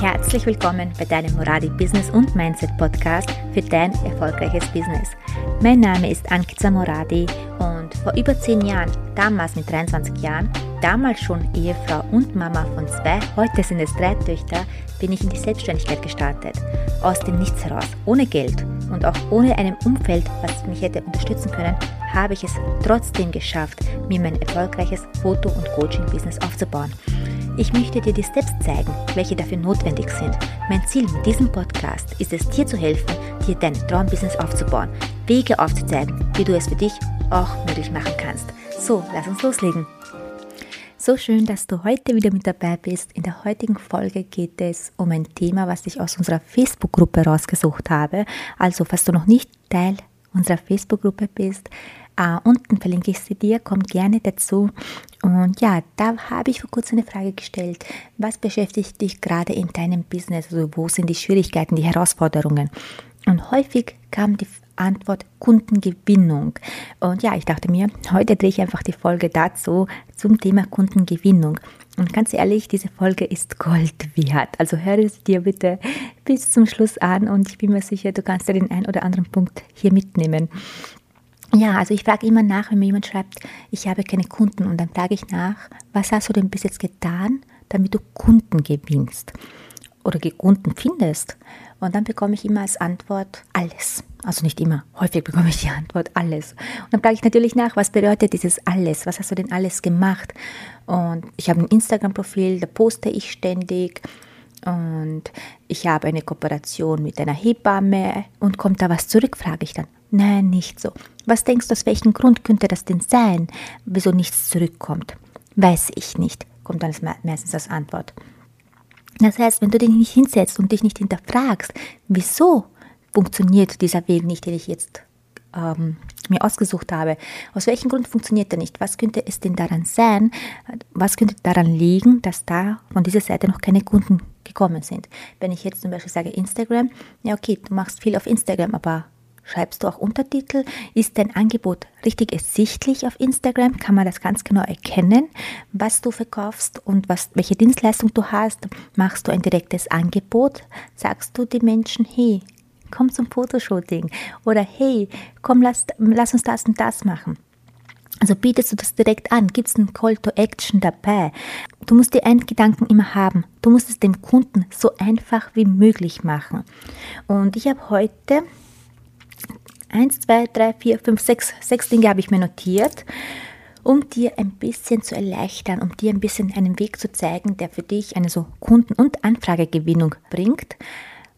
Herzlich willkommen bei deinem Moradi Business und Mindset Podcast für dein erfolgreiches Business. Mein Name ist Ankiza Moradi und vor über zehn Jahren, damals mit 23 Jahren, damals schon Ehefrau und Mama von zwei, heute sind es drei Töchter, bin ich in die Selbstständigkeit gestartet. Aus dem Nichts heraus, ohne Geld und auch ohne einem Umfeld, was mich hätte unterstützen können, habe ich es trotzdem geschafft, mir mein erfolgreiches Foto- und Coaching-Business aufzubauen. Ich möchte dir die Steps zeigen, welche dafür notwendig sind. Mein Ziel mit diesem Podcast ist es, dir zu helfen, dir dein Traumbusiness aufzubauen, Wege aufzuzeigen, wie du es für dich auch möglich machen kannst. So, lass uns loslegen. So schön, dass du heute wieder mit dabei bist. In der heutigen Folge geht es um ein Thema, was ich aus unserer Facebook-Gruppe rausgesucht habe. Also, falls du noch nicht Teil unserer Facebook-Gruppe bist, Uh, unten verlinke ich sie dir, komm gerne dazu. Und ja, da habe ich vor kurzem eine Frage gestellt. Was beschäftigt dich gerade in deinem Business? Also wo sind die Schwierigkeiten, die Herausforderungen? Und häufig kam die Antwort Kundengewinnung. Und ja, ich dachte mir, heute drehe ich einfach die Folge dazu zum Thema Kundengewinnung. Und ganz ehrlich, diese Folge ist Gold wert. Also höre es dir bitte bis zum Schluss an und ich bin mir sicher, du kannst dir den einen oder anderen Punkt hier mitnehmen. Ja, also ich frage immer nach, wenn mir jemand schreibt, ich habe keine Kunden und dann frage ich nach, was hast du denn bis jetzt getan, damit du Kunden gewinnst oder Kunden findest? Und dann bekomme ich immer als Antwort alles. Also nicht immer, häufig bekomme ich die Antwort alles. Und dann frage ich natürlich nach, was bedeutet dieses alles? Was hast du denn alles gemacht? Und ich habe ein Instagram-Profil, da poste ich ständig und ich habe eine Kooperation mit einer Hebamme und kommt da was zurück, frage ich dann. Nein, nicht so. Was denkst du, aus welchem Grund könnte das denn sein, wieso nichts zurückkommt? Weiß ich nicht, kommt dann meistens als Antwort. Das heißt, wenn du dich nicht hinsetzt und dich nicht hinterfragst, wieso funktioniert dieser Weg nicht, den ich jetzt ähm, mir ausgesucht habe, aus welchem Grund funktioniert er nicht? Was könnte es denn daran sein? Was könnte daran liegen, dass da von dieser Seite noch keine Kunden gekommen sind? Wenn ich jetzt zum Beispiel sage Instagram, ja okay, du machst viel auf Instagram, aber Schreibst du auch Untertitel? Ist dein Angebot richtig ersichtlich auf Instagram? Kann man das ganz genau erkennen, was du verkaufst und was, welche Dienstleistung du hast? Machst du ein direktes Angebot? Sagst du den Menschen, hey, komm zum Fotoshooting oder hey, komm, lass, lass uns das und das machen. Also bietest du das direkt an, gibt es einen Call to Action dabei. Du musst dir einen Gedanken immer haben. Du musst es dem Kunden so einfach wie möglich machen. Und ich habe heute Eins, zwei, drei, vier, fünf, sechs, sechs Dinge habe ich mir notiert, um dir ein bisschen zu erleichtern, um dir ein bisschen einen Weg zu zeigen, der für dich eine so Kunden- und Anfragegewinnung bringt.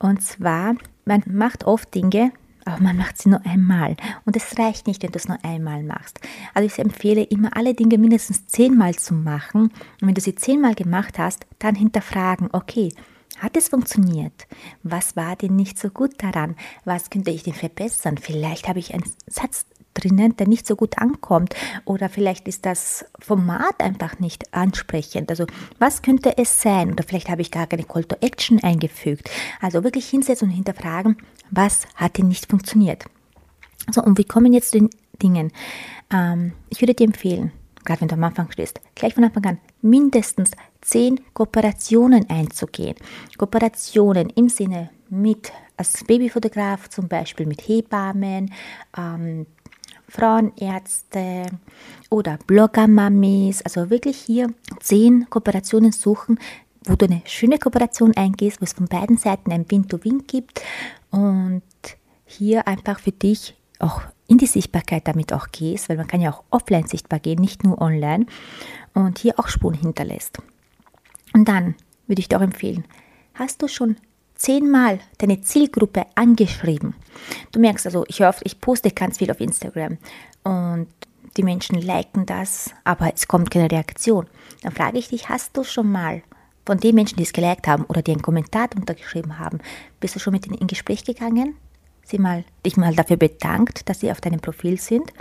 Und zwar, man macht oft Dinge, aber man macht sie nur einmal. Und es reicht nicht, wenn du es nur einmal machst. Also ich empfehle immer, alle Dinge mindestens zehnmal zu machen. Und wenn du sie zehnmal gemacht hast, dann hinterfragen, okay, hat es funktioniert? Was war denn nicht so gut daran? Was könnte ich denn verbessern? Vielleicht habe ich einen Satz drinnen, der nicht so gut ankommt oder vielleicht ist das Format einfach nicht ansprechend. Also was könnte es sein? Oder vielleicht habe ich gar keine Call to Action eingefügt. Also wirklich hinsetzen und hinterfragen, was hat denn nicht funktioniert? So, und wir kommen jetzt zu den Dingen. Ähm, ich würde dir empfehlen, gerade wenn du am Anfang stehst, gleich von Anfang an mindestens zehn Kooperationen einzugehen. Kooperationen im Sinne mit als Babyfotograf zum Beispiel mit Hebammen, ähm, Frauenärzte oder Bloggermamis. Also wirklich hier zehn Kooperationen suchen, wo du eine schöne Kooperation eingehst, wo es von beiden Seiten ein Win-to-Win gibt und hier einfach für dich auch in die Sichtbarkeit damit auch gehst, weil man kann ja auch offline sichtbar gehen, nicht nur online und hier auch Spuren hinterlässt. Und dann würde ich dir auch empfehlen, hast du schon zehnmal deine Zielgruppe angeschrieben? Du merkst also, ich hoffe, ich poste ganz viel auf Instagram und die Menschen liken das, aber es kommt keine Reaktion. Dann frage ich dich, hast du schon mal von den Menschen, die es geliked haben oder die einen Kommentar untergeschrieben haben, bist du schon mit ihnen in Gespräch gegangen? Sie mal, dich mal dafür bedankt, dass sie auf deinem Profil sind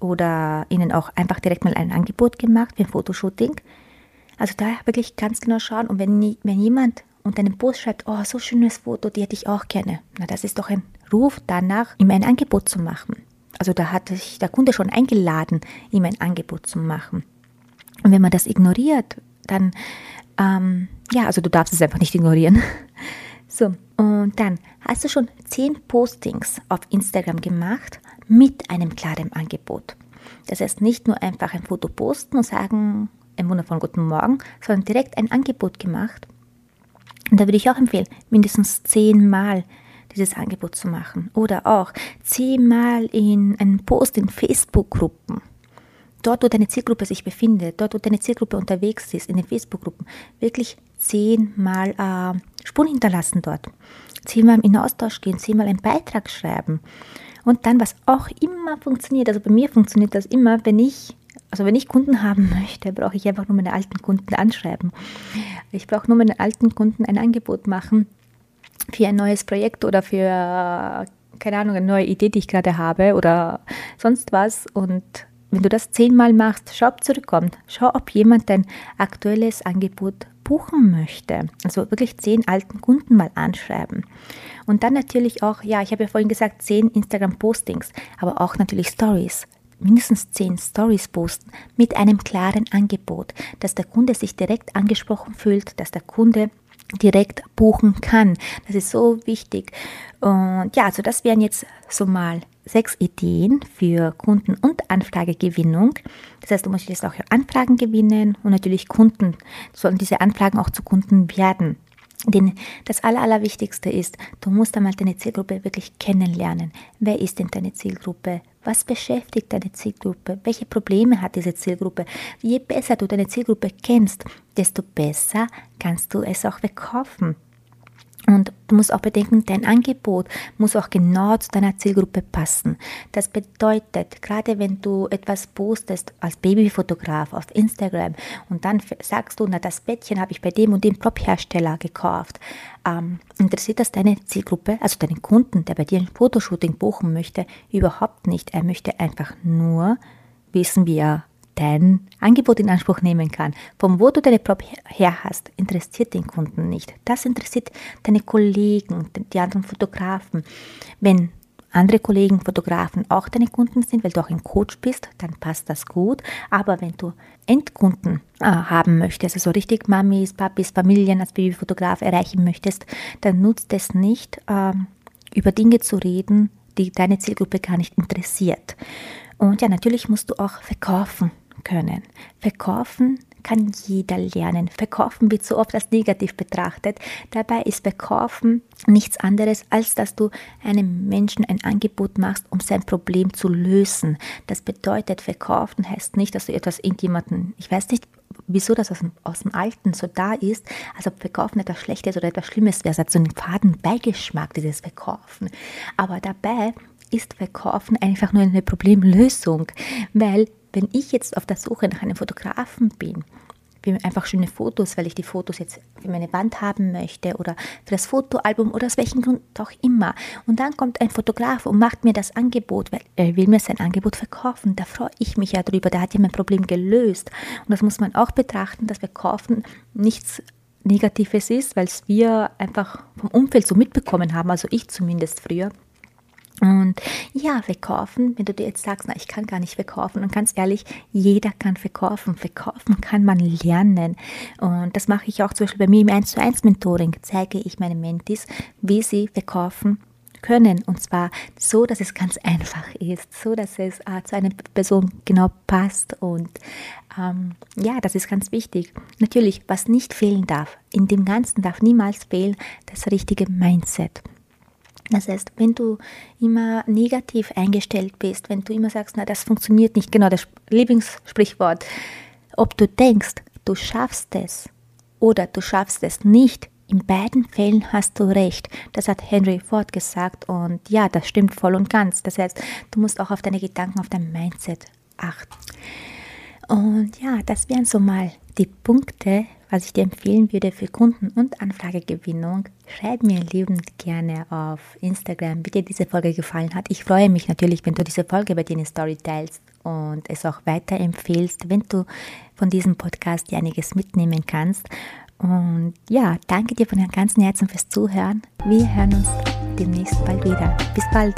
oder ihnen auch einfach direkt mal ein Angebot gemacht für ein Fotoshooting? Also da wirklich ganz genau schauen. Und wenn, wenn jemand unter einem Post schreibt, oh, so schönes Foto, die hätte ich auch gerne. Na, das ist doch ein Ruf danach, ihm ein Angebot zu machen. Also da hat sich der Kunde schon eingeladen, ihm ein Angebot zu machen. Und wenn man das ignoriert, dann Ähm, ja, also du darfst es einfach nicht ignorieren. So, und dann hast du schon zehn Postings auf Instagram gemacht mit einem klaren Angebot. Das heißt, nicht nur einfach ein Foto posten und sagen, einen wundervollen guten Morgen, sondern direkt ein Angebot gemacht. Und da würde ich auch empfehlen, mindestens zehnmal dieses Angebot zu machen. Oder auch zehnmal in einem Post in Facebook-Gruppen. Dort, wo deine Zielgruppe sich befindet, dort, wo deine Zielgruppe unterwegs ist, in den Facebook-Gruppen, wirklich zehnmal äh, Spuren hinterlassen dort. Zehnmal in den Austausch gehen, zehnmal einen Beitrag schreiben. Und dann, was auch immer funktioniert, also bei mir funktioniert das immer, wenn ich also wenn ich Kunden haben möchte, brauche ich einfach nur meine alten Kunden anschreiben. Ich brauche nur meinen alten Kunden ein Angebot machen für ein neues Projekt oder für, keine Ahnung, eine neue Idee, die ich gerade habe oder sonst was. Und wenn du das zehnmal machst, schau, ob zurückkommt. Schau, ob jemand dein aktuelles Angebot buchen möchte. Also wirklich zehn alten Kunden mal anschreiben. Und dann natürlich auch, ja, ich habe ja vorhin gesagt, zehn Instagram-Postings, aber auch natürlich Stories mindestens zehn Stories posten mit einem klaren Angebot, dass der Kunde sich direkt angesprochen fühlt, dass der Kunde direkt buchen kann. Das ist so wichtig. Und ja, also das wären jetzt so mal sechs Ideen für Kunden- und Anfragegewinnung. Das heißt, du musst jetzt auch Anfragen gewinnen und natürlich Kunden sollen diese Anfragen auch zu Kunden werden. Denn das Aller, Allerwichtigste ist, du musst einmal deine Zielgruppe wirklich kennenlernen. Wer ist denn deine Zielgruppe? Was beschäftigt deine Zielgruppe? Welche Probleme hat diese Zielgruppe? Je besser du deine Zielgruppe kennst, desto besser kannst du es auch verkaufen. Und du musst auch bedenken, dein Angebot muss auch genau zu deiner Zielgruppe passen. Das bedeutet, gerade wenn du etwas postest als Babyfotograf auf Instagram und dann sagst du, na das Bettchen habe ich bei dem und dem Prop-Hersteller gekauft, ähm, interessiert das deine Zielgruppe, also deinen Kunden, der bei dir ein Fotoshooting buchen möchte, überhaupt nicht. Er möchte einfach nur wissen, wie er dein Angebot in Anspruch nehmen kann. Von wo du deine Prop her hast, interessiert den Kunden nicht. Das interessiert deine Kollegen, die anderen Fotografen. Wenn andere Kollegen, Fotografen auch deine Kunden sind, weil du auch ein Coach bist, dann passt das gut. Aber wenn du Endkunden äh, haben möchtest, also richtig Mamis, Papis, Familien als Babyfotograf erreichen möchtest, dann nutzt es nicht, äh, über Dinge zu reden, die deine Zielgruppe gar nicht interessiert. Und ja, natürlich musst du auch verkaufen können. Verkaufen kann jeder lernen. Verkaufen wird so oft als negativ betrachtet. Dabei ist Verkaufen nichts anderes, als dass du einem Menschen ein Angebot machst, um sein Problem zu lösen. Das bedeutet, Verkaufen heißt nicht, dass du etwas irgendjemanden, ich weiß nicht, wieso das aus dem, aus dem Alten so da ist, als ob Verkaufen etwas Schlechtes oder etwas Schlimmes wäre. Es hat so einen faden Beigeschmack, dieses Verkaufen. Aber dabei ist Verkaufen einfach nur eine Problemlösung, weil wenn ich jetzt auf der Suche nach einem Fotografen bin, für einfach schöne Fotos, weil ich die Fotos jetzt für meine Wand haben möchte oder für das Fotoalbum oder aus welchem Grund auch immer. Und dann kommt ein Fotograf und macht mir das Angebot, weil er will mir sein Angebot verkaufen. Da freue ich mich ja drüber. Da hat ja mein Problem gelöst. Und das muss man auch betrachten, dass Verkaufen nichts Negatives ist, weil es wir einfach vom Umfeld so mitbekommen haben, also ich zumindest früher und ja, verkaufen, wenn du dir jetzt sagst, na, ich kann gar nicht verkaufen. Und ganz ehrlich, jeder kann verkaufen. Verkaufen kann man lernen. Und das mache ich auch zum Beispiel bei mir im 1 zu 1 Mentoring. Zeige ich meinen Mentis, wie sie verkaufen können. Und zwar so, dass es ganz einfach ist, so, dass es äh, zu einer Person genau passt. Und ähm, ja, das ist ganz wichtig. Natürlich, was nicht fehlen darf, in dem Ganzen darf niemals fehlen, das richtige Mindset. Das heißt, wenn du immer negativ eingestellt bist, wenn du immer sagst, na, das funktioniert nicht, genau das Lieblingssprichwort, ob du denkst, du schaffst es oder du schaffst es nicht, in beiden Fällen hast du recht. Das hat Henry Ford gesagt und ja, das stimmt voll und ganz. Das heißt, du musst auch auf deine Gedanken, auf dein Mindset achten. Und ja, das wären so mal die Punkte, was ich dir empfehlen würde für Kunden- und Anfragegewinnung, schreib mir liebend gerne auf Instagram, wie dir diese Folge gefallen hat. Ich freue mich natürlich, wenn du diese Folge bei in Story teilst und es auch weiterempfehlst, wenn du von diesem Podcast dir einiges mitnehmen kannst. Und ja, danke dir von ganzem Herzen fürs Zuhören. Wir hören uns demnächst bald wieder. Bis bald.